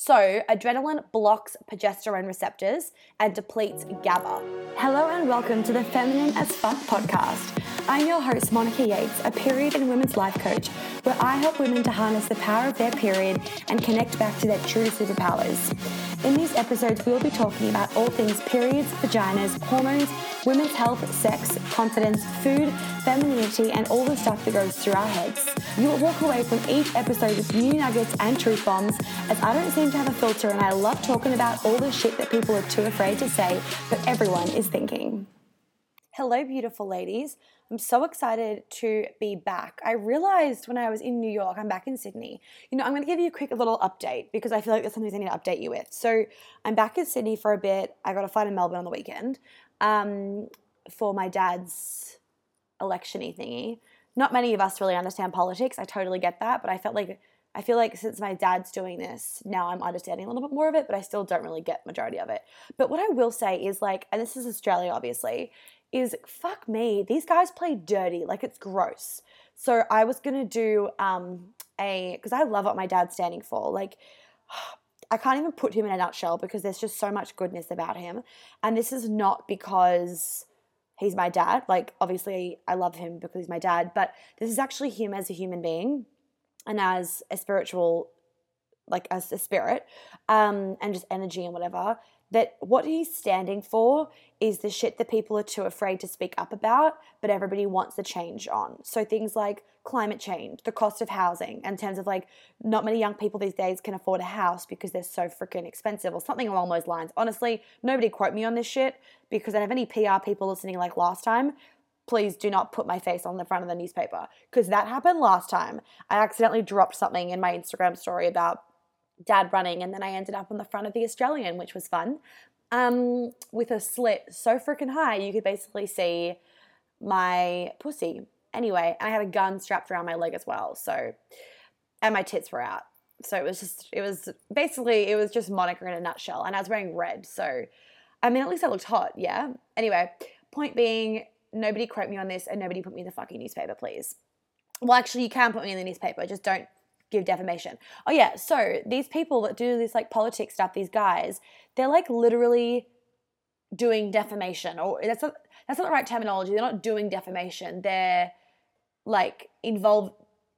So, adrenaline blocks progesterone receptors and depletes GABA. Hello and welcome to the Feminine as Fuck podcast. I'm your host, Monica Yates, a period and women's life coach, where I help women to harness the power of their period and connect back to their true superpowers. In these episodes, we'll be talking about all things periods, vaginas, hormones, women's health, sex, confidence, food, femininity, and all the stuff that goes through our heads. You will walk away from each episode with new nuggets and truth bombs, as I don't seem to have a filter and I love talking about all the shit that people are too afraid to say, but everyone is thinking. Hello, beautiful ladies. I'm so excited to be back. I realized when I was in New York, I'm back in Sydney. You know, I'm going to give you a quick little update because I feel like there's something I need to update you with. So, I'm back in Sydney for a bit. I got a flight in Melbourne on the weekend um, for my dad's electiony thingy. Not many of us really understand politics. I totally get that, but I felt like I feel like since my dad's doing this, now I'm understanding a little bit more of it, but I still don't really get majority of it. But what I will say is like, and this is Australia obviously, is fuck me, these guys play dirty. Like it's gross. So I was gonna do um, a because I love what my dad's standing for. Like I can't even put him in a nutshell because there's just so much goodness about him. And this is not because he's my dad. Like obviously I love him because he's my dad, but this is actually him as a human being and as a spiritual like as a spirit um, and just energy and whatever that what he's standing for is the shit that people are too afraid to speak up about, but everybody wants the change on. So things like climate change, the cost of housing, in terms of like not many young people these days can afford a house because they're so freaking expensive or something along those lines. Honestly, nobody quote me on this shit because I don't have any PR people listening like last time. Please do not put my face on the front of the newspaper because that happened last time. I accidentally dropped something in my Instagram story about dad running, and then I ended up on the front of the Australian, which was fun, um, with a slit so freaking high you could basically see my pussy. Anyway, And I had a gun strapped around my leg as well, so and my tits were out. So it was just, it was basically, it was just Monica in a nutshell, and I was wearing red, so I mean, at least I looked hot, yeah. Anyway, point being, nobody quote me on this, and nobody put me in the fucking newspaper, please. Well, actually, you can put me in the newspaper, just don't give defamation. Oh yeah, so these people that do this like politics stuff, these guys, they're like literally doing defamation, or that's not that's not the right terminology. They're not doing defamation. They're like involved.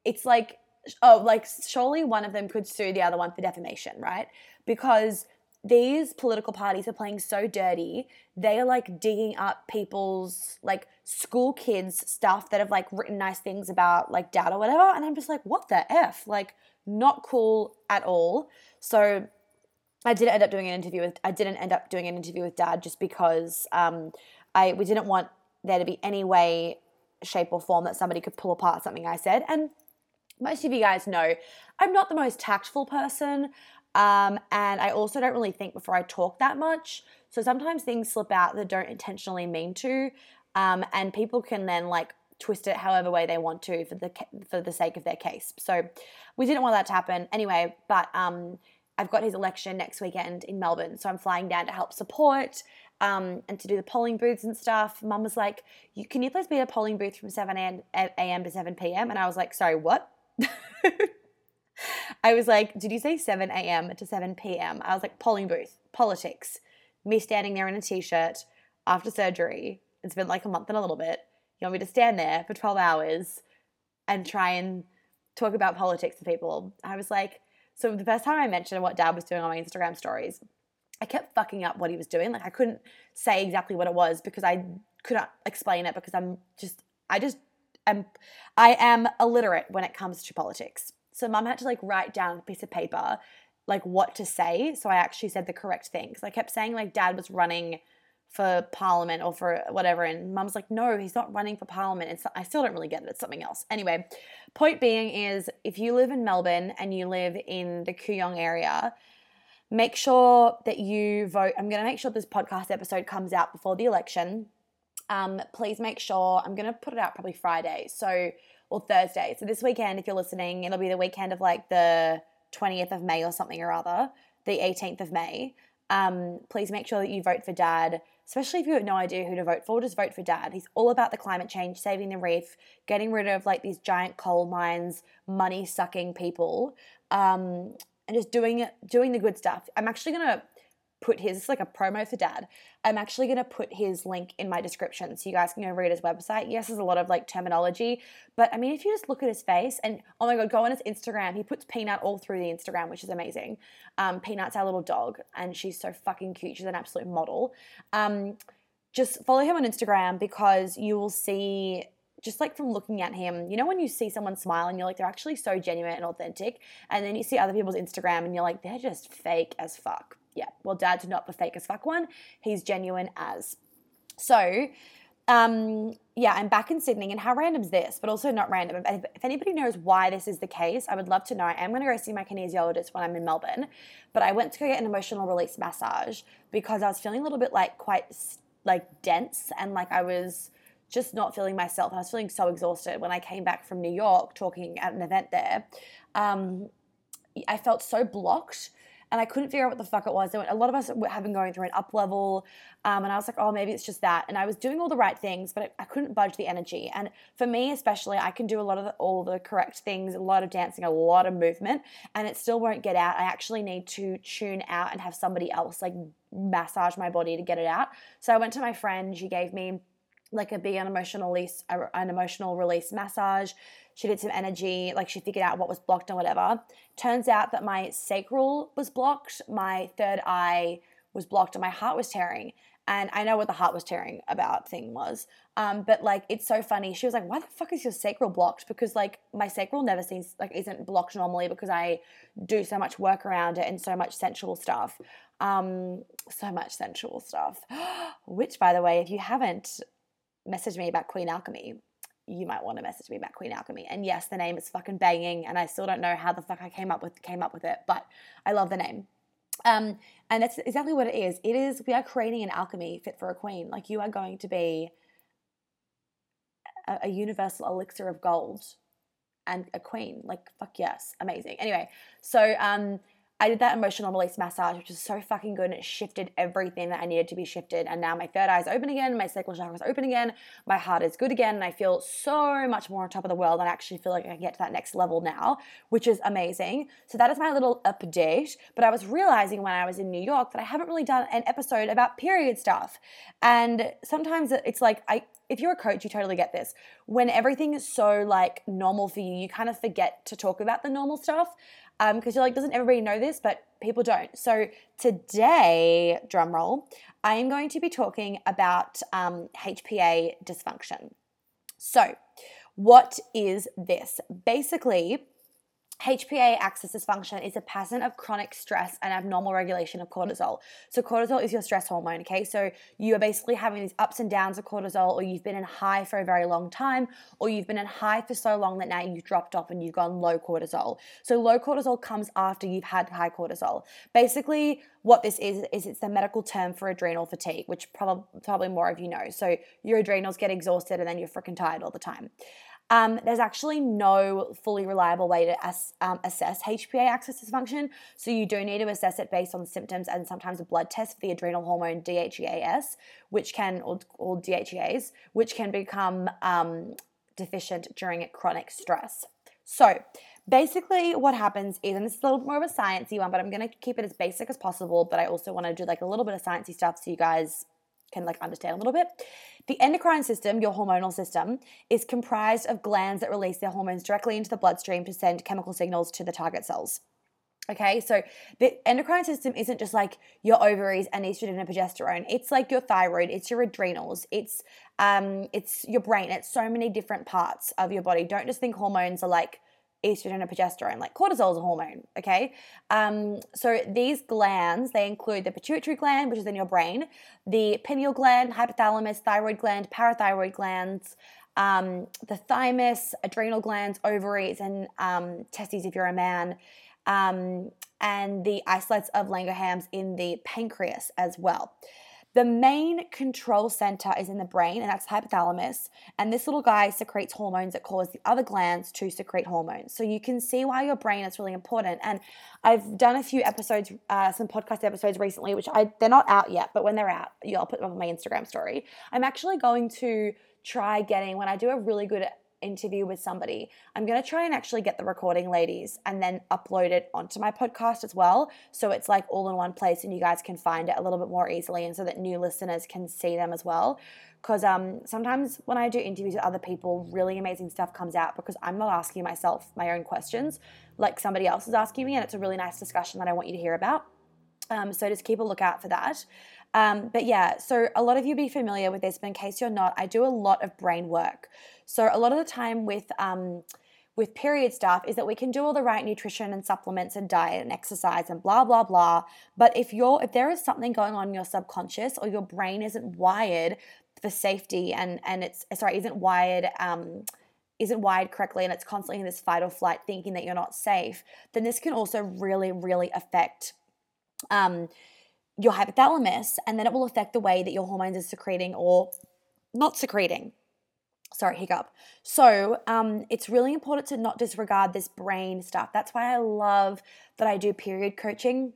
It's like oh, like surely one of them could sue the other one for defamation, right? Because these political parties are playing so dirty. They are like digging up people's like school kids stuff that have like written nice things about like dad or whatever. And I'm just like, what the F? Like, not cool at all. So I didn't end up doing an interview with I didn't end up doing an interview with dad just because um I we didn't want there to be any way, shape, or form that somebody could pull apart something I said. And most of you guys know I'm not the most tactful person. Um, and I also don't really think before I talk that much. So sometimes things slip out that don't intentionally mean to. Um, and people can then like twist it however way they want to for the for the sake of their case. So we didn't want that to happen anyway. But um, I've got his election next weekend in Melbourne, so I'm flying down to help support um, and to do the polling booths and stuff. Mum was like, "Can you please be at a polling booth from 7 a.m. to 7 p.m.?" And I was like, "Sorry, what?" I was like, did you say 7 a.m. to 7 p.m.? I was like, polling booth, politics, me standing there in a t shirt after surgery. It's been like a month and a little bit. You want me to stand there for 12 hours and try and talk about politics to people? I was like, so the first time I mentioned what dad was doing on my Instagram stories, I kept fucking up what he was doing. Like I couldn't say exactly what it was because I couldn't explain it because I'm just, I just am, I am illiterate when it comes to politics. So mum had to like write down a piece of paper like what to say. So I actually said the correct thing. Because I kept saying like dad was running for parliament or for whatever. And mum's like, no, he's not running for parliament. It's, I still don't really get it. It's something else. Anyway, point being is if you live in Melbourne and you live in the Kooyong area, make sure that you vote. I'm going to make sure this podcast episode comes out before the election. Um, please make sure, I'm going to put it out probably Friday. So or Thursday. So this weekend, if you're listening, it'll be the weekend of like the 20th of May or something or other, the 18th of May. Um, please make sure that you vote for dad, especially if you have no idea who to vote for, just vote for dad. He's all about the climate change, saving the reef, getting rid of like these giant coal mines, money sucking people. Um, and just doing doing the good stuff. I'm actually gonna put his, like a promo for dad. I'm actually going to put his link in my description so you guys can go read his website. Yes, there's a lot of like terminology, but I mean, if you just look at his face and oh my God, go on his Instagram. He puts Peanut all through the Instagram, which is amazing. Um, Peanut's our little dog and she's so fucking cute. She's an absolute model. Um, just follow him on Instagram because you will see just like from looking at him, you know, when you see someone smile and you're like, they're actually so genuine and authentic. And then you see other people's Instagram and you're like, they're just fake as fuck yeah, well, dad's not the fake as fuck one. He's genuine as. So, um, yeah, I'm back in Sydney, and how random is this? But also not random. If, anybody knows why this is the case, I would love to know. I am going to go see my kinesiologist when I'm in Melbourne, but I went to go get an emotional release massage because I was feeling a little bit like quite like dense and like I was just not feeling myself. I was feeling so exhausted when I came back from New York talking at an event there. Um, I felt so blocked and I couldn't figure out what the fuck it was. A lot of us have been going through an up level, um, and I was like, oh, maybe it's just that. And I was doing all the right things, but I couldn't budge the energy. And for me, especially, I can do a lot of the, all the correct things, a lot of dancing, a lot of movement, and it still won't get out. I actually need to tune out and have somebody else like massage my body to get it out. So I went to my friend. She gave me like a big an emotional release, an emotional release massage. She did some energy, like she figured out what was blocked and whatever. Turns out that my sacral was blocked, my third eye was blocked, and my heart was tearing. And I know what the heart was tearing about thing was. Um, but like it's so funny. She was like, "Why the fuck is your sacral blocked?" Because like my sacral never seems like isn't blocked normally because I do so much work around it and so much sensual stuff. Um, so much sensual stuff. Which, by the way, if you haven't messaged me about Queen Alchemy, you might want to message me about Queen Alchemy. And yes, the name is fucking banging, and I still don't know how the fuck I came up with came up with it, but I love the name. Um, and that's exactly what it is. It is we are creating an alchemy fit for a queen. Like you are going to be a, a universal elixir of gold and a queen. Like fuck yes, amazing. Anyway, so um, I did that emotional release massage, which is so fucking good. And it shifted everything that I needed to be shifted. And now my third eye is open again, my sacral chakra is open again, my heart is good again, and I feel so much more on top of the world. And I actually feel like I can get to that next level now, which is amazing. So that is my little update. But I was realizing when I was in New York that I haven't really done an episode about period stuff. And sometimes it's like I if you're a coach, you totally get this. When everything is so like normal for you, you kind of forget to talk about the normal stuff because um, you're like, doesn't everybody know this? But people don't. So today, drum roll, I am going to be talking about um, HPA dysfunction. So, what is this? Basically, HPA axis dysfunction is a pattern of chronic stress and abnormal regulation of cortisol. So, cortisol is your stress hormone, okay? So, you are basically having these ups and downs of cortisol, or you've been in high for a very long time, or you've been in high for so long that now you've dropped off and you've gone low cortisol. So, low cortisol comes after you've had high cortisol. Basically, what this is, is it's the medical term for adrenal fatigue, which probably, probably more of you know. So, your adrenals get exhausted and then you're freaking tired all the time. Um, there's actually no fully reliable way to as, um, assess HPA axis dysfunction, so you do need to assess it based on symptoms and sometimes a blood test for the adrenal hormone DHEAS, which can or, or DHEAs, which can become um, deficient during chronic stress. So basically what happens is, and this is a little more of a sciencey one, but I'm going to keep it as basic as possible, but I also want to do like a little bit of sciencey stuff so you guys can like understand a little bit. The endocrine system, your hormonal system, is comprised of glands that release their hormones directly into the bloodstream to send chemical signals to the target cells. Okay, so the endocrine system isn't just like your ovaries and estrogen and progesterone. It's like your thyroid, it's your adrenals, it's um, it's your brain. It's so many different parts of your body. Don't just think hormones are like estrogen and progesterone, like cortisol is a hormone, okay? Um, so these glands, they include the pituitary gland, which is in your brain, the pineal gland, hypothalamus, thyroid gland, parathyroid glands, um, the thymus, adrenal glands, ovaries, and um, testes if you're a man, um, and the islets of Langerhans in the pancreas as well. The main control center is in the brain, and that's hypothalamus. And this little guy secretes hormones that cause the other glands to secrete hormones. So you can see why your brain is really important. And I've done a few episodes, uh, some podcast episodes recently, which I they're not out yet, but when they're out, yeah, I'll put them on my Instagram story. I'm actually going to try getting when I do a really good interview with somebody, I'm going to try and actually get the recording, ladies, and then upload it onto my podcast as well. So it's like all in one place and you guys can find it a little bit more easily and so that new listeners can see them as well. Because um, sometimes when I do interviews with other people, really amazing stuff comes out because I'm not asking myself my own questions like somebody else is asking me, and it's a really nice discussion that I want you to hear about. Um, so just keep a lookout for that. Um, but yeah, so a lot of you be familiar with this, but in case you're not, I do a lot of brain work. So a lot of the time with um, with period stuff is that we can do all the right nutrition and supplements and diet and exercise and blah blah blah. But if you're if there is something going on in your subconscious or your brain isn't wired for safety and and it's sorry isn't wired um, isn't wired correctly and it's constantly in this fight or flight thinking that you're not safe, then this can also really really affect um, your hypothalamus, and then it will affect the way that your hormones are secreting or not secreting. Sorry, hiccup. So, um, it's really important to not disregard this brain stuff. That's why I love that I do period coaching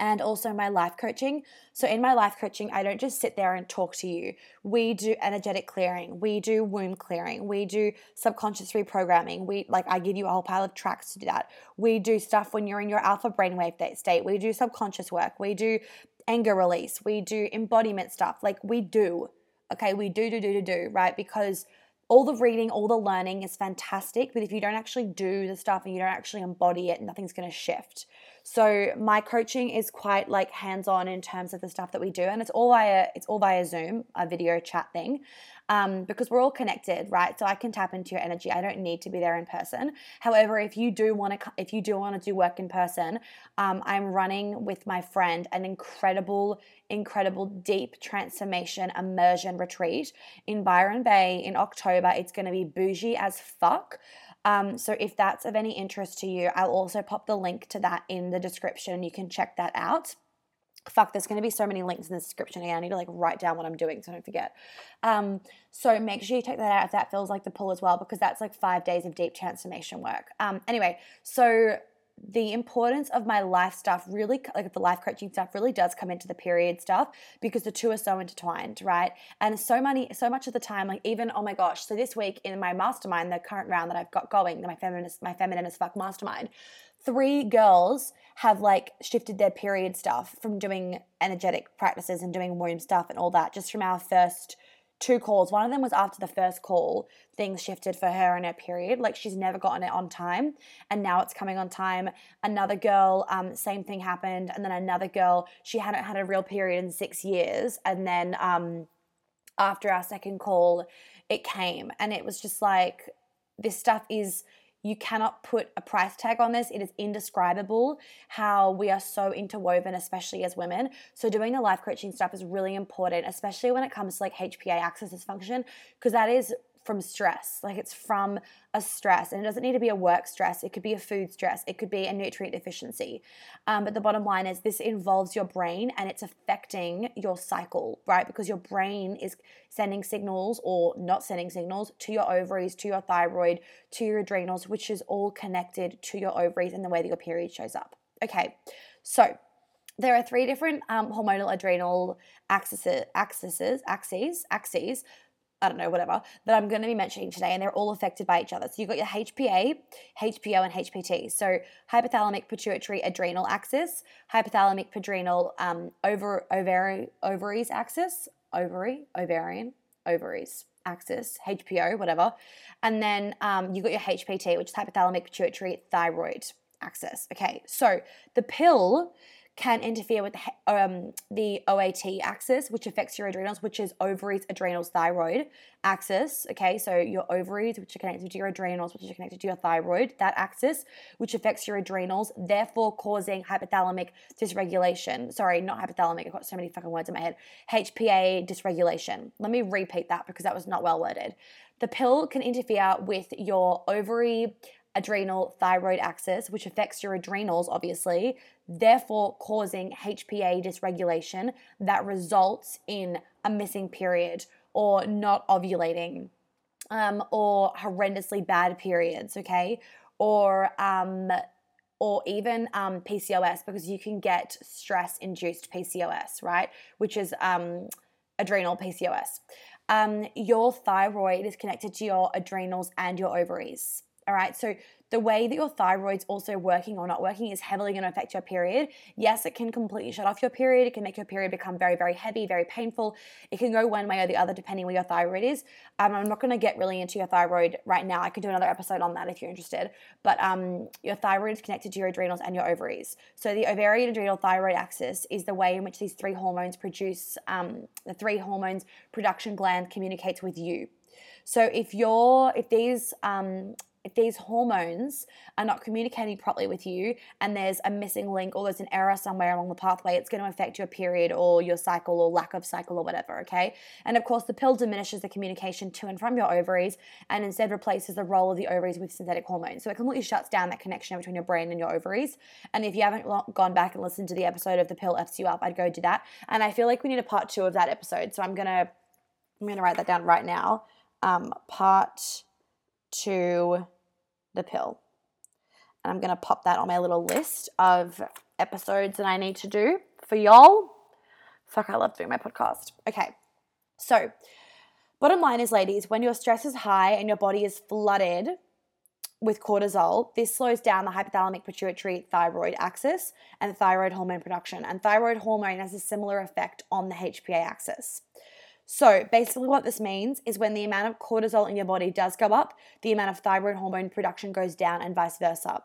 and also my life coaching. So, in my life coaching, I don't just sit there and talk to you. We do energetic clearing, we do womb clearing, we do subconscious reprogramming. We like, I give you a whole pile of tracks to do that. We do stuff when you're in your alpha brainwave state, we do subconscious work, we do anger release, we do embodiment stuff. Like, we do, okay, we do, do, do, do, do, right? Because all the reading, all the learning is fantastic, but if you don't actually do the stuff and you don't actually embody it, nothing's going to shift. So my coaching is quite like hands-on in terms of the stuff that we do, and it's all via it's all via Zoom, a video chat thing um, because we're all connected, right? So I can tap into your energy. I don't need to be there in person. However, if you do want to, if you do want to do work in person, um, I'm running with my friend an incredible, incredible deep transformation immersion retreat in Byron Bay in October. It's going to be bougie as fuck. Um, so if that's of any interest to you, I'll also pop the link to that in the description. You can check that out. Fuck there's going to be so many links in the description again i need to like write down what i'm doing so i don't forget. Um, so make sure you check that out if that feels like the pull as well because that's like five days of deep transformation work. Um, anyway so the importance of my life stuff really like the life coaching stuff really does come into the period stuff because the two are so intertwined right? And so many so much of the time like even oh my gosh so this week in my mastermind the current round that i've got going my feminist my feminine as fuck mastermind three girls have like shifted their period stuff from doing energetic practices and doing womb stuff and all that just from our first two calls. One of them was after the first call, things shifted for her in her period. Like she's never gotten it on time, and now it's coming on time. Another girl, um, same thing happened, and then another girl, she hadn't had a real period in six years, and then um, after our second call, it came, and it was just like this stuff is you cannot put a price tag on this. It is indescribable how we are so interwoven, especially as women. So, doing the life coaching stuff is really important, especially when it comes to like HPA axis dysfunction, because that is from stress. Like it's from a stress, and it doesn't need to be a work stress. It could be a food stress. It could be a nutrient deficiency. Um, but the bottom line is this involves your brain and it's affecting your cycle, right? Because your brain is sending signals or not sending signals to your ovaries, to your thyroid, to your adrenals, which is all connected to your ovaries and the way that your period shows up. Okay, so there are three different um, hormonal adrenal axes, axes, axes, axes I don't know, whatever, that I'm going to be mentioning today, and they're all affected by each other. So you've got your HPA, HPO, and HPT. So hypothalamic pituitary adrenal axis, hypothalamic adrenal um, over, ovary, ovaries axis, ovary, ovarian, ovaries axis, HPO, whatever. And then um, you've got your HPT, which is hypothalamic pituitary thyroid axis. Okay, so the pill can interfere with um, the OAT axis, which affects your adrenals, which is ovaries, adrenals, thyroid axis. Okay, so your ovaries, which are connected to your adrenals, which are connected to your thyroid, that axis, which affects your adrenals, therefore causing hypothalamic dysregulation. Sorry, not hypothalamic. I've got so many fucking words in my head. HPA dysregulation. Let me repeat that because that was not well worded. The pill can interfere with your ovary, adrenal thyroid axis, which affects your adrenals, obviously, therefore causing HPA dysregulation that results in a missing period or not ovulating um, or horrendously bad periods, okay? Or um, or even um, PCOS because you can get stress induced PCOS, right? Which is um, adrenal PCOS. um, your thyroid is connected to your adrenals and your ovaries. All right. So the way that your thyroid's also working or not working is heavily going to affect your period. Yes, it can completely shut off your period. It can make your period become very, very heavy, very painful. It can go one way or the other depending where your thyroid is. Um, I'm not going to get really into your thyroid right now. I could do another episode on that if you're interested. But um, your thyroid is connected to your adrenals and your ovaries. So the ovarian adrenal thyroid axis is the way in which these three hormones produce um, the three hormones production gland communicates with you. So if you're if these um, if these hormones are not communicating properly with you and there's a missing link or there's an error somewhere along the pathway, it's going to affect your period or your cycle or lack of cycle or whatever, okay? And of course, the pill diminishes the communication to and from your ovaries and instead replaces the role of the ovaries with synthetic hormones. So it completely shuts down that connection between your brain and your ovaries. And if you haven't gone back and listened to the episode of The Pill F's You Up, I'd go do that. And I feel like we need a part two of that episode. So I'm going to I'm going to write that down right now. Um, part to the pill. And I'm going to pop that on my little list of episodes that I need to do for y'all. Fuck, I love doing my podcast. Okay, so bottom line is, ladies, when your stress is high and your body is flooded with cortisol, this slows down the hypothalamic pituitary thyroid axis and thyroid hormone production. And thyroid hormone has a similar effect on the HPA axis. So, basically, what this means is when the amount of cortisol in your body does go up, the amount of thyroid hormone production goes down, and vice versa.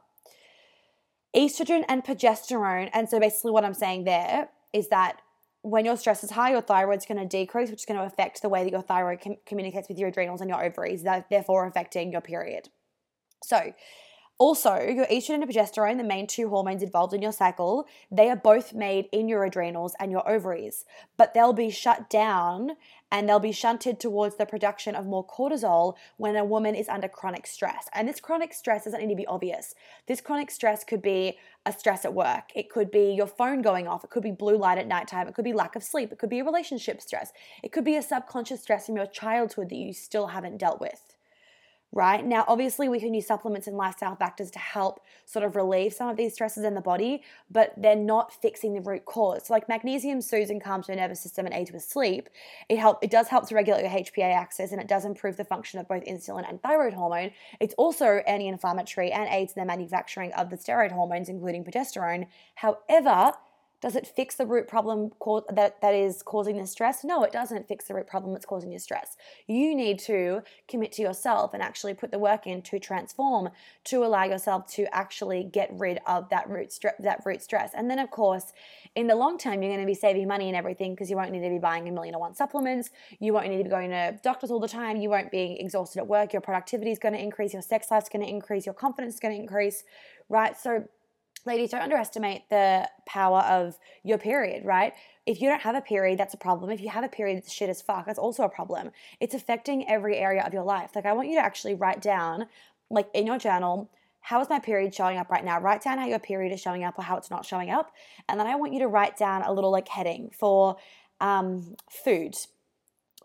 Estrogen and progesterone, and so basically, what I'm saying there is that when your stress is high, your thyroid's going to decrease, which is going to affect the way that your thyroid com- communicates with your adrenals and your ovaries, therefore affecting your period. So, also, your estrogen and progesterone, the main two hormones involved in your cycle, they are both made in your adrenals and your ovaries, but they'll be shut down and they'll be shunted towards the production of more cortisol when a woman is under chronic stress. And this chronic stress doesn't need to be obvious. This chronic stress could be a stress at work, it could be your phone going off, it could be blue light at nighttime, it could be lack of sleep, it could be a relationship stress, it could be a subconscious stress from your childhood that you still haven't dealt with right? Now, obviously, we can use supplements and lifestyle factors to help sort of relieve some of these stresses in the body, but they're not fixing the root cause. So like magnesium soothes and calms your nervous system and aids with sleep. It help it does help to regulate your HPA axis and it does improve the function of both insulin and thyroid hormone. It's also anti-inflammatory and aids in the manufacturing of the steroid hormones, including progesterone. However, does it fix the root problem that, that is causing the stress? No, it doesn't fix the root problem that's causing your stress. You need to commit to yourself and actually put the work in to transform, to allow yourself to actually get rid of that root stre- that root stress. And then, of course, in the long term, you're going to be saving money and everything because you won't need to be buying a million and one supplements. You won't need to be going to doctors all the time. You won't be exhausted at work. Your productivity is going to increase. Your sex life is going to increase. Your confidence is going to increase, right? So ladies, don't underestimate the power of your period, right? If you don't have a period, that's a problem. If you have a period that's shit as fuck, that's also a problem. It's affecting every area of your life. Like, I want you to actually write down, like in your journal, how is my period showing up right now? Write down how your period is showing up or how it's not showing up. And then I want you to write down a little like heading for um, food,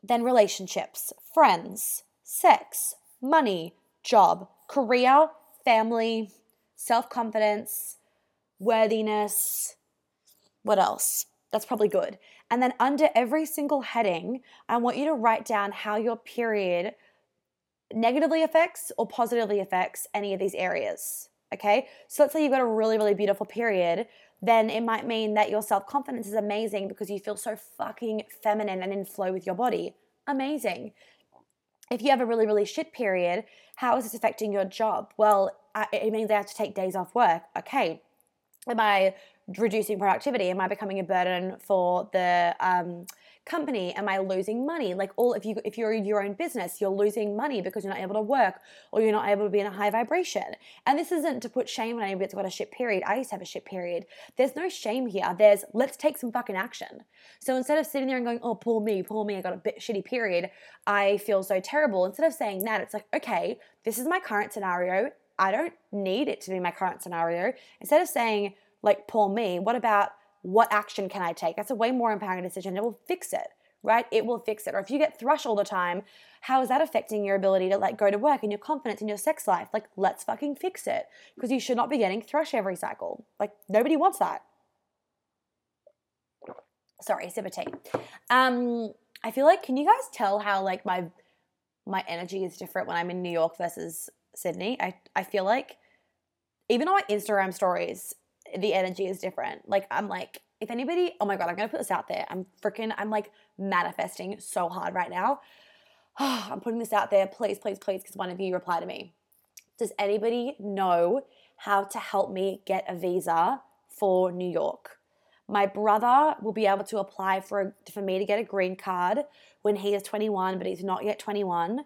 then relationships, friends, sex, money, job, career, family, self confidence, worthiness. What else? That's probably good. And then under every single heading, I want you to write down how your period negatively affects or positively affects any of these areas. Okay? So let's say you've got a really, really beautiful period, then it might mean that your self confidence is amazing because you feel so fucking feminine and in flow with your body. Amazing. If you have a really, really shit period, how is this affecting your job? Well, it means I have to take days off work. Okay, am I reducing productivity? Am I becoming a burden for the um, company? Am I losing money? Like all, if you if you're in your own business, you're losing money because you're not able to work or you're not able to be in a high vibration. And this isn't to put shame on anybody that's got a shit period. I used to have a shit period. There's no shame here. There's let's take some fucking action. So instead of sitting there and going, oh poor me, poor me, I got a bit shitty period. I feel so terrible. Instead of saying that, it's like okay, this is my current scenario. I don't need it to be my current scenario. Instead of saying, like, poor me, what about what action can I take? That's a way more empowering decision. It will fix it, right? It will fix it. Or if you get thrush all the time, how is that affecting your ability to like go to work and your confidence in your sex life? Like, let's fucking fix it. Because you should not be getting thrush every cycle. Like, nobody wants that. Sorry, sip of tea. Um, I feel like can you guys tell how like my my energy is different when I'm in New York versus Sydney? I I feel like even on my Instagram stories, the energy is different. Like I'm like if anybody, oh my god, I'm gonna put this out there. I'm freaking, I'm like manifesting so hard right now. I'm putting this out there. Please, please, please, because one of you reply to me. Does anybody know how to help me get a visa for New York? My brother will be able to apply for for me to get a green card when he is 21, but he's not yet 21.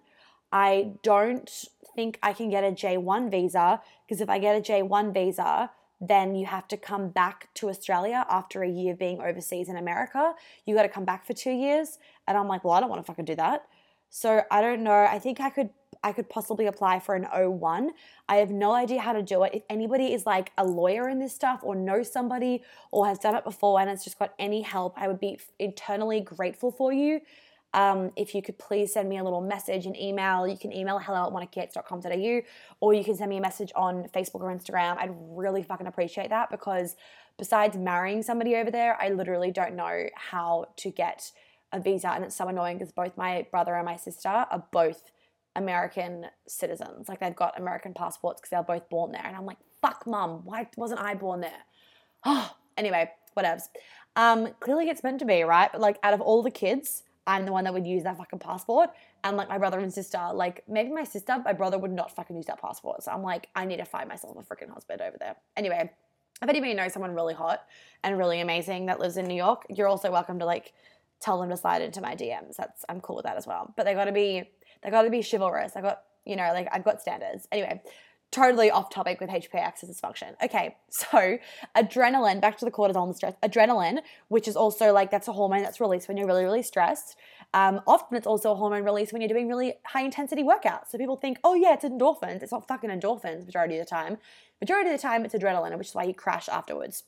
I don't think I can get a J1 visa because if I get a J1 visa, then you have to come back to Australia after a year of being overseas in America. You got to come back for two years. And I'm like, well, I don't want to fucking do that. So I don't know. I think I could I could possibly apply for an O1. I have no idea how to do it. If anybody is like a lawyer in this stuff or knows somebody or has done it before and has just got any help, I would be eternally grateful for you. Um, if you could please send me a little message, an email, you can email hello at monicayates.com.au or you can send me a message on Facebook or Instagram. I'd really fucking appreciate that because besides marrying somebody over there, I literally don't know how to get a visa. And it's so annoying because both my brother and my sister are both American citizens. Like they've got American passports because they're both born there. And I'm like, fuck, mum, why wasn't I born there? Oh, anyway, whatevs. Um, clearly it's meant to be, right? But like out of all the kids, I'm the one that would use that fucking passport. And like my brother and sister, like maybe my sister, my brother would not fucking use that passport. So I'm like, I need to find myself a freaking husband over there. Anyway, if anybody knows someone really hot and really amazing that lives in New York, you're also welcome to like tell them to slide into my DMs. That's I'm cool with that as well. But they gotta be they gotta be chivalrous. I got, you know, like I've got standards. Anyway, totally off topic with HPA axis dysfunction. Okay, so adrenaline, back to the cortisol and the stress. Adrenaline, which is also like that's a hormone that's released when you're really, really stressed. Um, often it's also a hormone release when you're doing really high intensity workouts. So people think, oh yeah, it's endorphins. It's not fucking endorphins majority of the time. Majority of the time it's adrenaline, which is why you crash afterwards.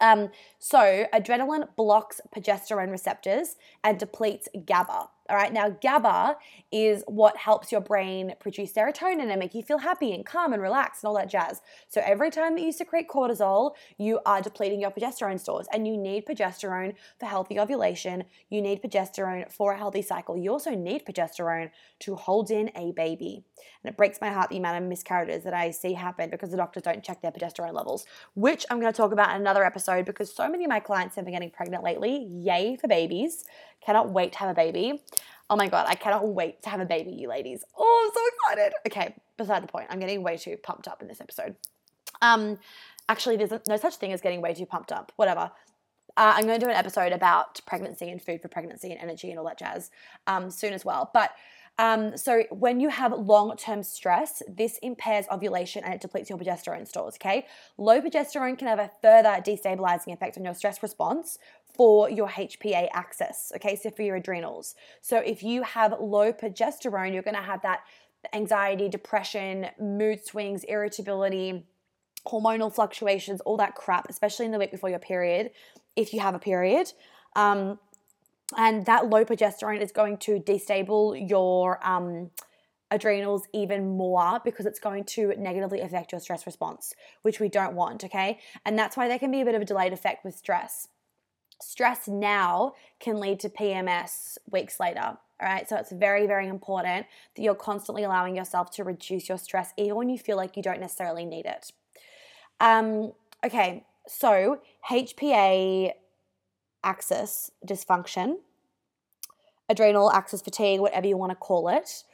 Um, so adrenaline blocks progesterone receptors and depletes GABA. All right, now GABA is what helps your brain produce serotonin and make you feel happy and calm and relaxed and all that jazz. So every time that you secrete cortisol, you are depleting your progesterone stores, and you need progesterone for healthy ovulation. You need progesterone for a healthy cycle. You also need progesterone to hold in a baby. And it breaks my heart the amount of miscarriages that I see happen because the doctors don't check their progesterone levels, which I'm going to talk about in another episode because so many of my clients have been getting pregnant lately. Yay for babies. Cannot wait to have a baby. Oh my God, I cannot wait to have a baby, you ladies. Oh, I'm so excited. Okay, beside the point. I'm getting way too pumped up in this episode. Um, actually, there's no such thing as getting way too pumped up. Whatever. Uh, I'm going to do an episode about pregnancy and food for pregnancy and energy and all that jazz um, soon as well. But um, so when you have long-term stress, this impairs ovulation and it depletes your progesterone stores. Okay, low progesterone can have a further destabilizing effect on your stress response for your HPA axis. Okay, so for your adrenals. So if you have low progesterone, you're to have that anxiety, depression, mood swings, irritability, hormonal fluctuations, all that crap, especially in the week before your period, if you have a period. Um, and that low progesterone is going to destabilize your um, adrenals even more because it's going to negatively affect your stress response, which we don't want, okay? And that's why there can be a bit of a delayed effect with stress. Stress now can lead to PMS weeks later. All right, so it's very, very important that you're constantly allowing yourself to reduce your stress, even when you feel like you don't necessarily need it. Um, okay, so HPA axis dysfunction, adrenal axis fatigue, whatever you want to call it.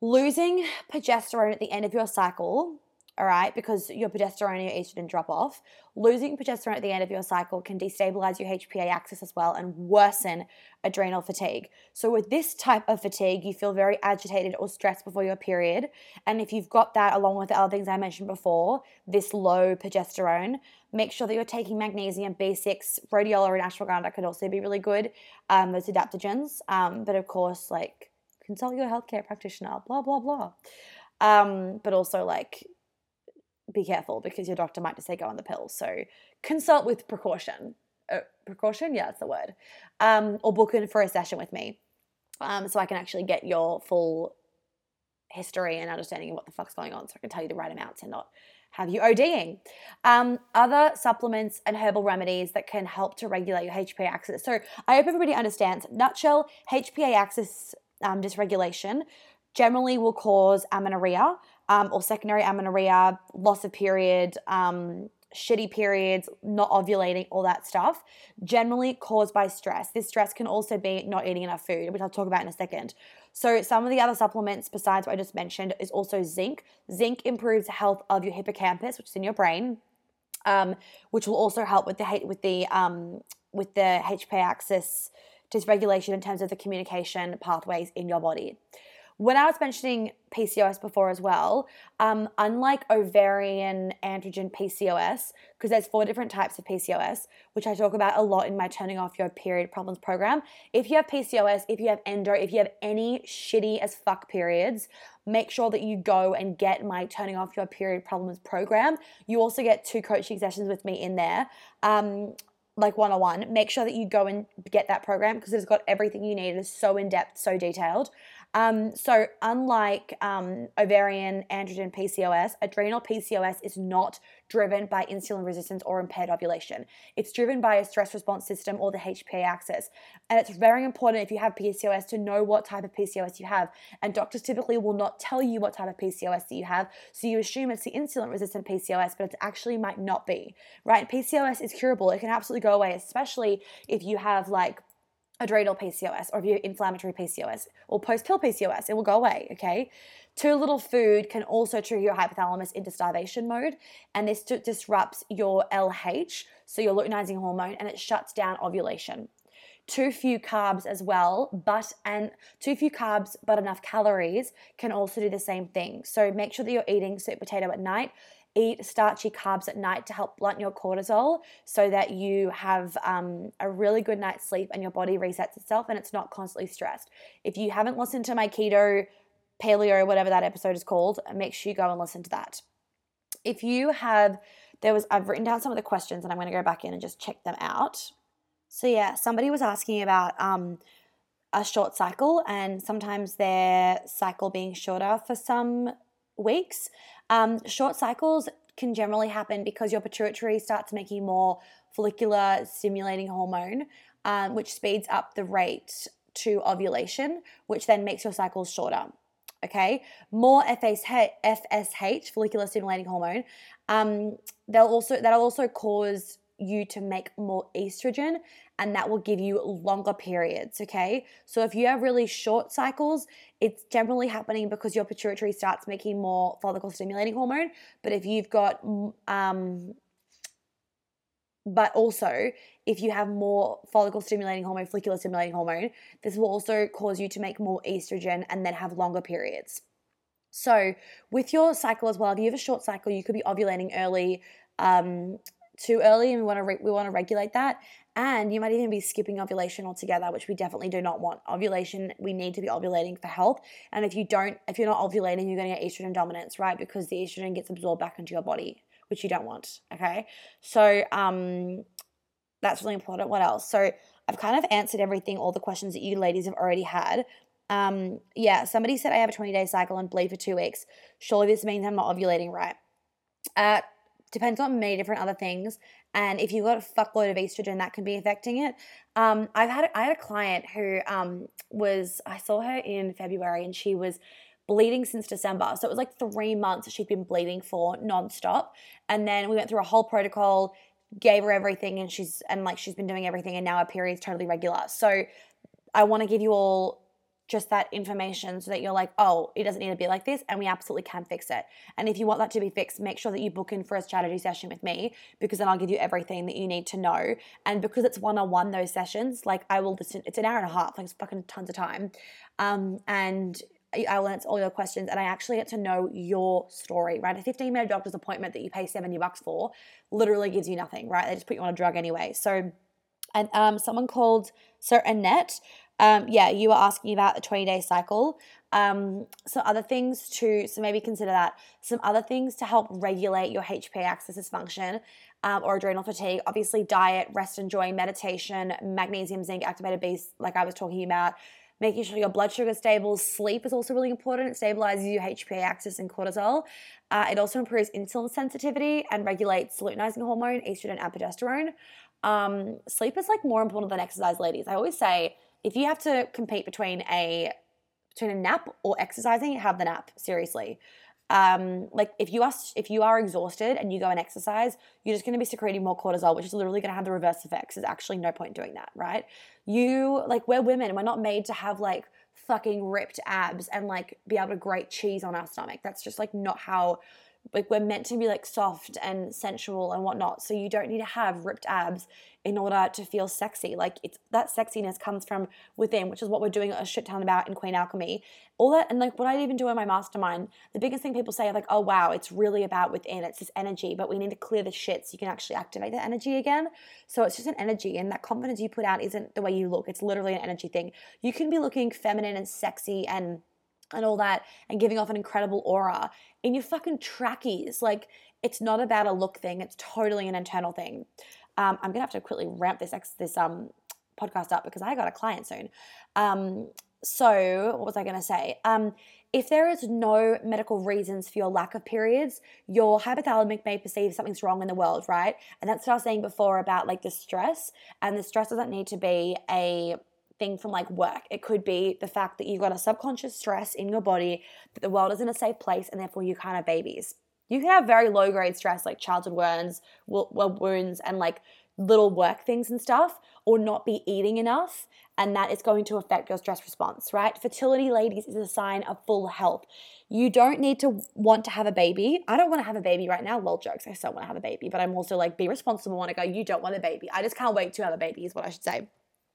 Losing progesterone at the end of your cycle, all right, because your progesterone and your estrogen drop off. Losing progesterone at the end of your cycle can destabilize your HPA axis as well and worsen adrenal fatigue. So, with this type of fatigue, you feel very agitated or stressed before your period. And if you've got that along with the other things I mentioned before, this low progesterone, make sure that you're taking magnesium, B6, rhodiola, and ashwagandha could also be really good. Um, those adaptogens. Um, but of course, like consult your healthcare practitioner, blah, blah, blah. Um, but also, like, be careful because your doctor might just say go on the pills. So consult with precaution. Uh, precaution, yeah, that's the word. Um, or book in for a session with me, um, so I can actually get your full history and understanding of what the fuck's going on, so I can tell you the right amounts and not have you ODing. Um, other supplements and herbal remedies that can help to regulate your HPA axis. So I hope everybody understands. Nutshell, HPA axis um, dysregulation generally will cause amenorrhea um, or secondary amenorrhea, loss of period, um, shitty periods, not ovulating, all that stuff, generally caused by stress. This stress can also be not eating enough food, which I'll talk about in a second. So, some of the other supplements besides what I just mentioned is also zinc. Zinc improves the health of your hippocampus, which is in your brain, um, which will also help with the with the um, with the HPA axis dysregulation in terms of the communication pathways in your body. When I was mentioning PCOS before as well, um, unlike ovarian androgen PCOS, because there's four different types of PCOS, which I talk about a lot in my Turning Off Your Period Problems program. If you have PCOS, if you have endo, if you have any shitty as fuck periods, make sure that you go and get my Turning Off Your Period Problems program. You also get two coaching sessions with me in there. Um, like 101 make sure that you go and get that program because it's got everything you need it is so in depth so detailed um, so, unlike um, ovarian androgen PCOS, adrenal PCOS is not driven by insulin resistance or impaired ovulation. It's driven by a stress response system or the HPA axis. And it's very important if you have PCOS to know what type of PCOS you have. And doctors typically will not tell you what type of PCOS that you have. So you assume it's the insulin resistant PCOS, but it actually might not be, right? PCOS is curable. It can absolutely go away, especially if you have like adrenal PCOS or if you have inflammatory PCOS or post pill PCOS, it will go away, okay? Too little food can also trigger your hypothalamus into starvation mode, and this disrupts your LH, so your luteinizing hormone, and it shuts down ovulation. Too few carbs as well, but and too few carbs but enough calories can also do the same thing. So make sure that you're eating sweet potato at night eat starchy carbs at night to help blunt your cortisol so that you have um, a really good night's sleep and your body resets itself and it's not constantly stressed. If you haven't listened to my keto, paleo, whatever that episode is called, make sure you go and listen to that. If you have, there was, I've written down some of the questions and I'm going to go back in and just check them out. So, yeah, somebody was asking about um, a short cycle and sometimes their cycle being shorter for some weeks. Um, short cycles can generally happen because your pituitary starts making more follicular stimulating hormone, um, which speeds up the rate to ovulation, which then makes your cycles shorter. Okay, more FSH, FSH follicular stimulating hormone. Um, they'll also that'll also cause you to make more estrogen and that will give you longer periods, okay? So if you have really short cycles, it's generally happening because your pituitary starts making more follicle stimulating hormone, but if you've got um but also if you have more follicle stimulating hormone, follicular stimulating hormone, this will also cause you to make more estrogen and then have longer periods. So, with your cycle as well, if you have a short cycle, you could be ovulating early, um, too early and we want to re- we want to regulate that. And you might even be skipping ovulation altogether which we definitely do not want. Ovulation we need to be ovulating for health. And if you don't if you're not ovulating you're going to get estrogen dominance right? Because the estrogen gets absorbed back into your body which you don't want okay? So um that's really important. What else? So i've kind of answered everything all the questions that you ladies have already had. Um yeah somebody said i have a 20 day cycle and bleed for two weeks. Surely this means i'm not ovulating right? Uh depends on many different other things. And if you've got a fuckload of estrogen, that can be affecting it. Um, I've had I had a client who um, was I saw her in February and she was bleeding since December. So it was like three months she'd been bleeding for nonstop. And then we went through a whole protocol, gave her everything, and she's and like she's been doing everything, and now her period's totally regular. So I want to give you all just that information so that you're like, oh, it doesn't need to be like this, and we absolutely can fix it. And if you want that to be fixed, make sure that you book in for a strategy session with me because then I'll give you everything that you need to know. And because it's one on one, those sessions, like I will listen, it's an hour and a half, like it's fucking tons of time. Um, and I will answer all your questions and I actually get to know your story, right? A 15 minute doctor's appointment that you pay 70 bucks for literally gives you nothing, right? They just put you on a drug anyway. So, and um, someone called Sir Annette um, yeah, you were asking about the 20 day cycle. Um, some other things to, so maybe consider that. Some other things to help regulate your HPA axis dysfunction um, or adrenal fatigue. Obviously, diet, rest and joy, meditation, magnesium, zinc, activated B, like I was talking about, making sure your blood sugar is stable. Sleep is also really important. It stabilizes your HPA axis and cortisol. Uh, it also improves insulin sensitivity and regulates luteinizing hormone, estrogen, and progesterone. Um, sleep is like more important than exercise, ladies. I always say if you have to compete between a between a nap or exercising, have the nap. Seriously. Um, like if you are if you are exhausted and you go and exercise, you're just going to be secreting more cortisol, which is literally going to have the reverse effects. There's actually no point in doing that, right? You like we're women, we're not made to have like fucking ripped abs and like be able to grate cheese on our stomach. That's just like not how like we're meant to be like soft and sensual and whatnot. So you don't need to have ripped abs in order to feel sexy. Like it's that sexiness comes from within, which is what we're doing a shit ton about in Queen Alchemy. All that and like what I even do in my mastermind, the biggest thing people say like, oh wow, it's really about within. It's this energy, but we need to clear the shit so you can actually activate the energy again. So it's just an energy, and that confidence you put out isn't the way you look. It's literally an energy thing. You can be looking feminine and sexy and and all that and giving off an incredible aura in your fucking trackies. Like, it's not about a look thing, it's totally an internal thing. Um, I'm gonna have to quickly ramp this this um, podcast up because I got a client soon. Um, so, what was I gonna say? Um, if there is no medical reasons for your lack of periods, your hypothalamic may perceive something's wrong in the world, right? And that's what I was saying before about like the stress. And the stress doesn't need to be a thing from like work. It could be the fact that you've got a subconscious stress in your body that the world isn't a safe place and therefore you can't have babies. You can have very low grade stress like childhood wounds, wounds and like little work things and stuff or not be eating enough and that is going to affect your stress response, right? Fertility, ladies, is a sign of full health. You don't need to want to have a baby. I don't want to have a baby right now. Lol jokes. I still want to have a baby, but I'm also like, be responsible I go, you don't want a baby. I just can't wait to have a baby, is what I should say.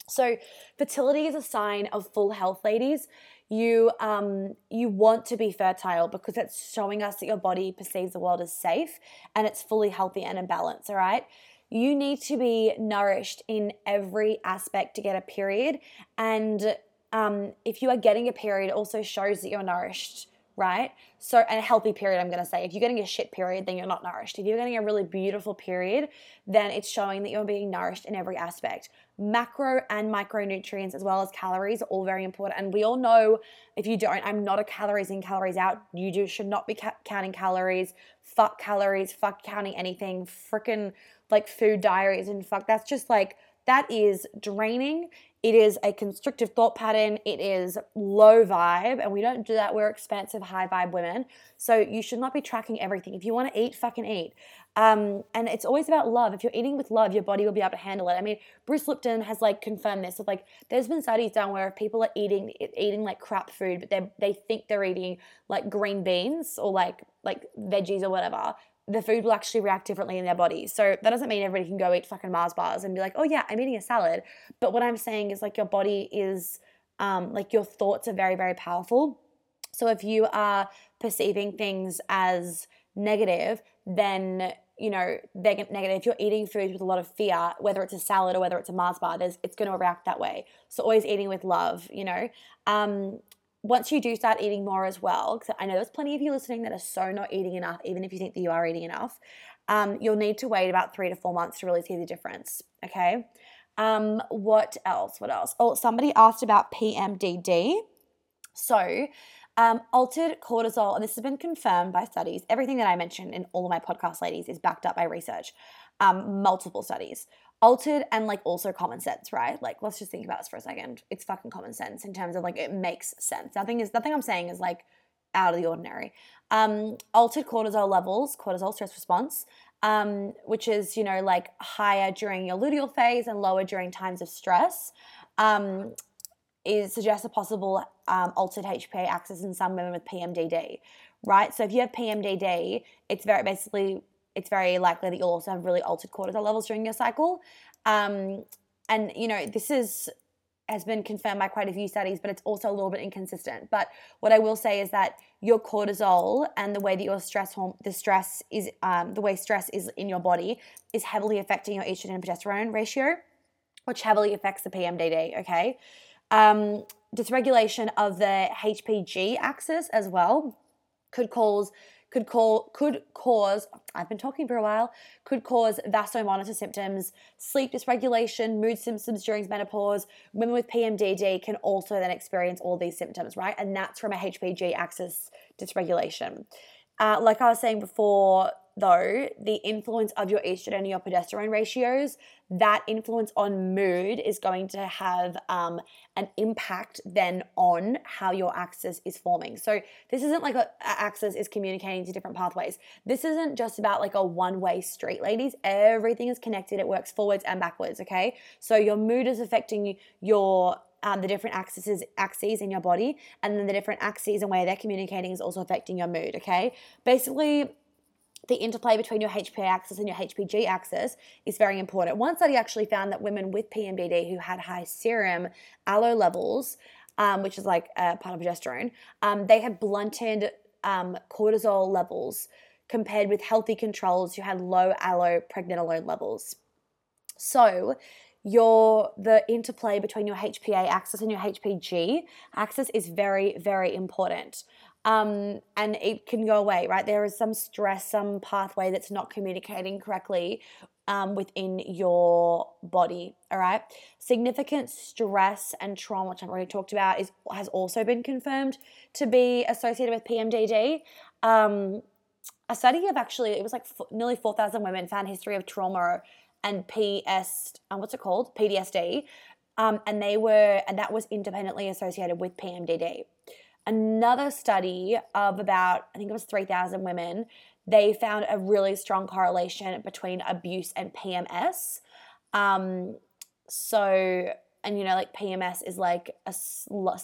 So, fertility is a sign of full health, ladies. You um you want to be fertile because it's showing us that your body perceives the world as safe and it's fully healthy and in balance, all right? You need to be nourished in every aspect to get a period and um, if you are getting a period, also shows that you're nourished right? So, and a healthy period, I'm gonna say. If you're getting a shit period, then you're not nourished. If you're getting a really beautiful period, then it's showing that you're being nourished in every aspect. Macro and micronutrients, as well as calories, are all very important. And we all know if you don't, I'm not a calories in, calories out. You do should not be ca- counting calories. Fuck calories, fuck counting anything. Freaking like food diaries and fuck. That's just like, that is draining it is a constrictive thought pattern. It is low vibe, and we don't do that. We're expansive, high vibe women. So you should not be tracking everything. If you want to eat, fucking eat. Um, and it's always about love. If you're eating with love, your body will be able to handle it. I mean, Bruce Lipton has like confirmed this. Of like, there's been studies done where if people are eating eating like crap food, but they they think they're eating like green beans or like like veggies or whatever, the food will actually react differently in their body. So that doesn't mean everybody can go eat fucking Mars bars and be like, oh yeah, I'm eating a salad. But what I'm saying is like your body is, um, like your thoughts are very, very powerful. So if you are perceiving things as negative, then you know they're negative. If you're eating foods with a lot of fear, whether it's a salad or whether it's a Mars bar, there's, it's going to react that way. So always eating with love, you know. Um, once you do start eating more as well, because I know there's plenty of you listening that are so not eating enough, even if you think that you are eating enough, um, you'll need to wait about three to four months to really see the difference. Okay. Um, what else? What else? Oh, somebody asked about PMDD. So, um, altered cortisol, and this has been confirmed by studies. Everything that I mentioned in all of my podcast, ladies, is backed up by research, um, multiple studies altered and like also common sense, right? Like let's just think about this for a second. It's fucking common sense in terms of like it makes sense. Nothing is nothing I'm saying is like out of the ordinary. Um, altered cortisol levels, cortisol stress response, um, which is you know like higher during your luteal phase and lower during times of stress. Um, is suggests a possible um, altered HPA axis in some women with PMDD, right? So if you have PMDD, it's very basically it's very likely that you'll also have really altered cortisol levels during your cycle. Um, and you know, this is has been confirmed by quite a few studies, but it's also a little bit inconsistent. But what I will say is that your cortisol and the way that your stress horm- the stress is um, the way stress is in your body is heavily affecting your estrogen and progesterone ratio, which heavily affects the PMDD. Okay, um, dysregulation of the HPG axis as well could cause could call could cause I've been talking for a while could cause vasomotor symptoms, sleep dysregulation, mood symptoms during menopause. Women with PMDD can also then experience all these symptoms, right? And that's from a HPG axis dysregulation. Uh, like I was saying before, though, the influence of your estrogen and your progesterone ratios, that influence on mood is going to have um, an impact then on how your axis is forming. So this isn't like a, a axis is communicating to different pathways. This isn't just about like a one-way street, ladies. Everything is connected. It works forwards and backwards. Okay, so your mood is affecting your um, the different axes axes in your body, and then the different axes and where they're communicating is also affecting your mood. Okay, basically the interplay between your HPA axis and your HPG axis is very important. One study actually found that women with PMDD who had high serum allo levels, um, which is like a part of progesterone, um, they had blunted um, cortisol levels compared with healthy controls who had low allopregnanolone levels. So, your the interplay between your HPA axis and your HPG axis is very very important um, and it can go away, right? There is some stress, some pathway that's not communicating correctly um, within your body. All right. Significant stress and trauma, which I've already talked about, is has also been confirmed to be associated with PMDD. Um, a study of actually, it was like f- nearly four thousand women found history of trauma and PS, um, what's it called, PTSD, um, and they were, and that was independently associated with PMDD another study of about, I think it was 3,000 women, they found a really strong correlation between abuse and PMS. Um, so, and you know, like PMS is like a,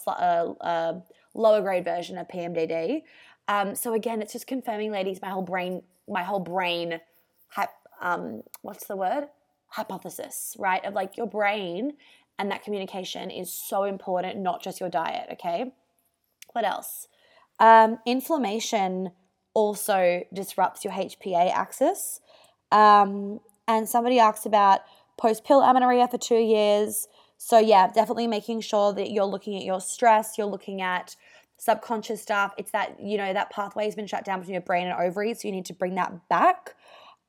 a, a lower grade version of PMDD. Um, so again, it's just confirming, ladies, my whole brain, my whole brain, um, what's the word? Hypothesis, right? Of like your brain and that communication is so important, not just your diet, okay? What else? Um, inflammation also disrupts your HPA axis. Um, and somebody asked about post pill amenorrhea for two years. So, yeah, definitely making sure that you're looking at your stress, you're looking at subconscious stuff. It's that, you know, that pathway has been shut down between your brain and ovaries. So, you need to bring that back.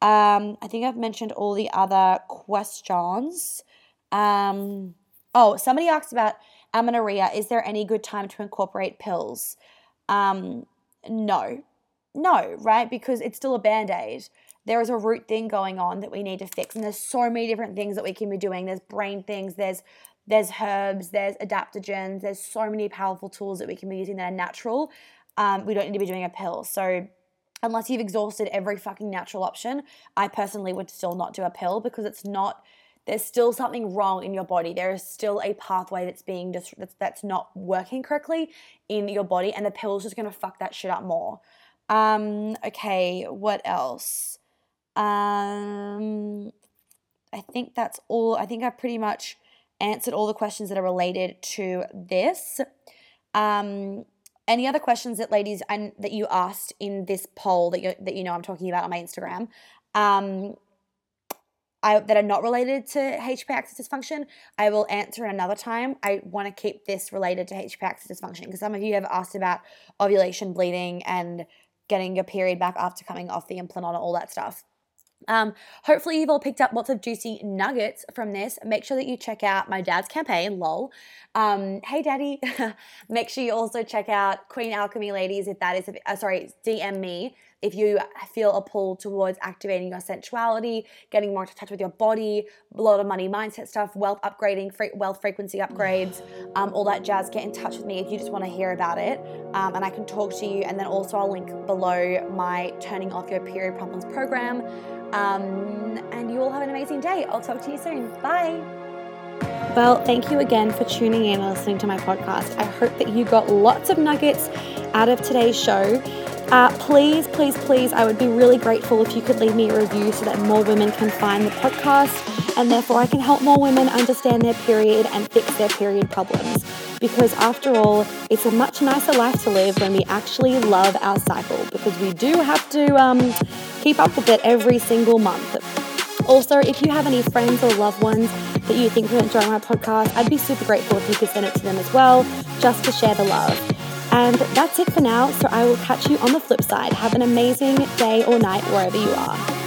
Um, I think I've mentioned all the other questions. Um, oh, somebody asked about amenorrhea, is there any good time to incorporate pills? Um, no, no, right? Because it's still a band aid. There is a root thing going on that we need to fix, and there's so many different things that we can be doing. There's brain things, there's there's herbs, there's adaptogens, there's so many powerful tools that we can be using that are natural. Um, we don't need to be doing a pill. So unless you've exhausted every fucking natural option, I personally would still not do a pill because it's not there's still something wrong in your body. There is still a pathway that's being dis- that's, that's not working correctly in your body, and the pill's just gonna fuck that shit up more. Um, okay, what else? Um, I think that's all. I think I pretty much answered all the questions that are related to this. Um, any other questions that ladies and that you asked in this poll that you that you know I'm talking about on my Instagram? Um, I, that are not related to HPA axis dysfunction, I will answer another time. I want to keep this related to HPA axis dysfunction because some of you have asked about ovulation, bleeding, and getting your period back after coming off the Implanon, all that stuff. Um, hopefully, you've all picked up lots of juicy nuggets from this. Make sure that you check out my dad's campaign, lol. Um, hey, daddy. Make sure you also check out Queen Alchemy Ladies if that is, uh, sorry, DM me if you feel a pull towards activating your sensuality, getting more in touch with your body, a lot of money mindset stuff, wealth upgrading, wealth frequency upgrades, um, all that jazz, get in touch with me if you just want to hear about it. Um, and I can talk to you. And then also, I'll link below my Turning Off Your Period Problems program. Um, and you all have an amazing day. I'll talk to you soon. Bye. Well, thank you again for tuning in and listening to my podcast. I hope that you got lots of nuggets out of today's show. Uh, please, please, please, I would be really grateful if you could leave me a review so that more women can find the podcast and therefore I can help more women understand their period and fix their period problems. Because after all, it's a much nicer life to live when we actually love our cycle because we do have to um, keep up with it every single month. Also, if you have any friends or loved ones that you think will enjoy my podcast, I'd be super grateful if you could send it to them as well, just to share the love. And that's it for now. So I will catch you on the flip side. Have an amazing day or night wherever you are.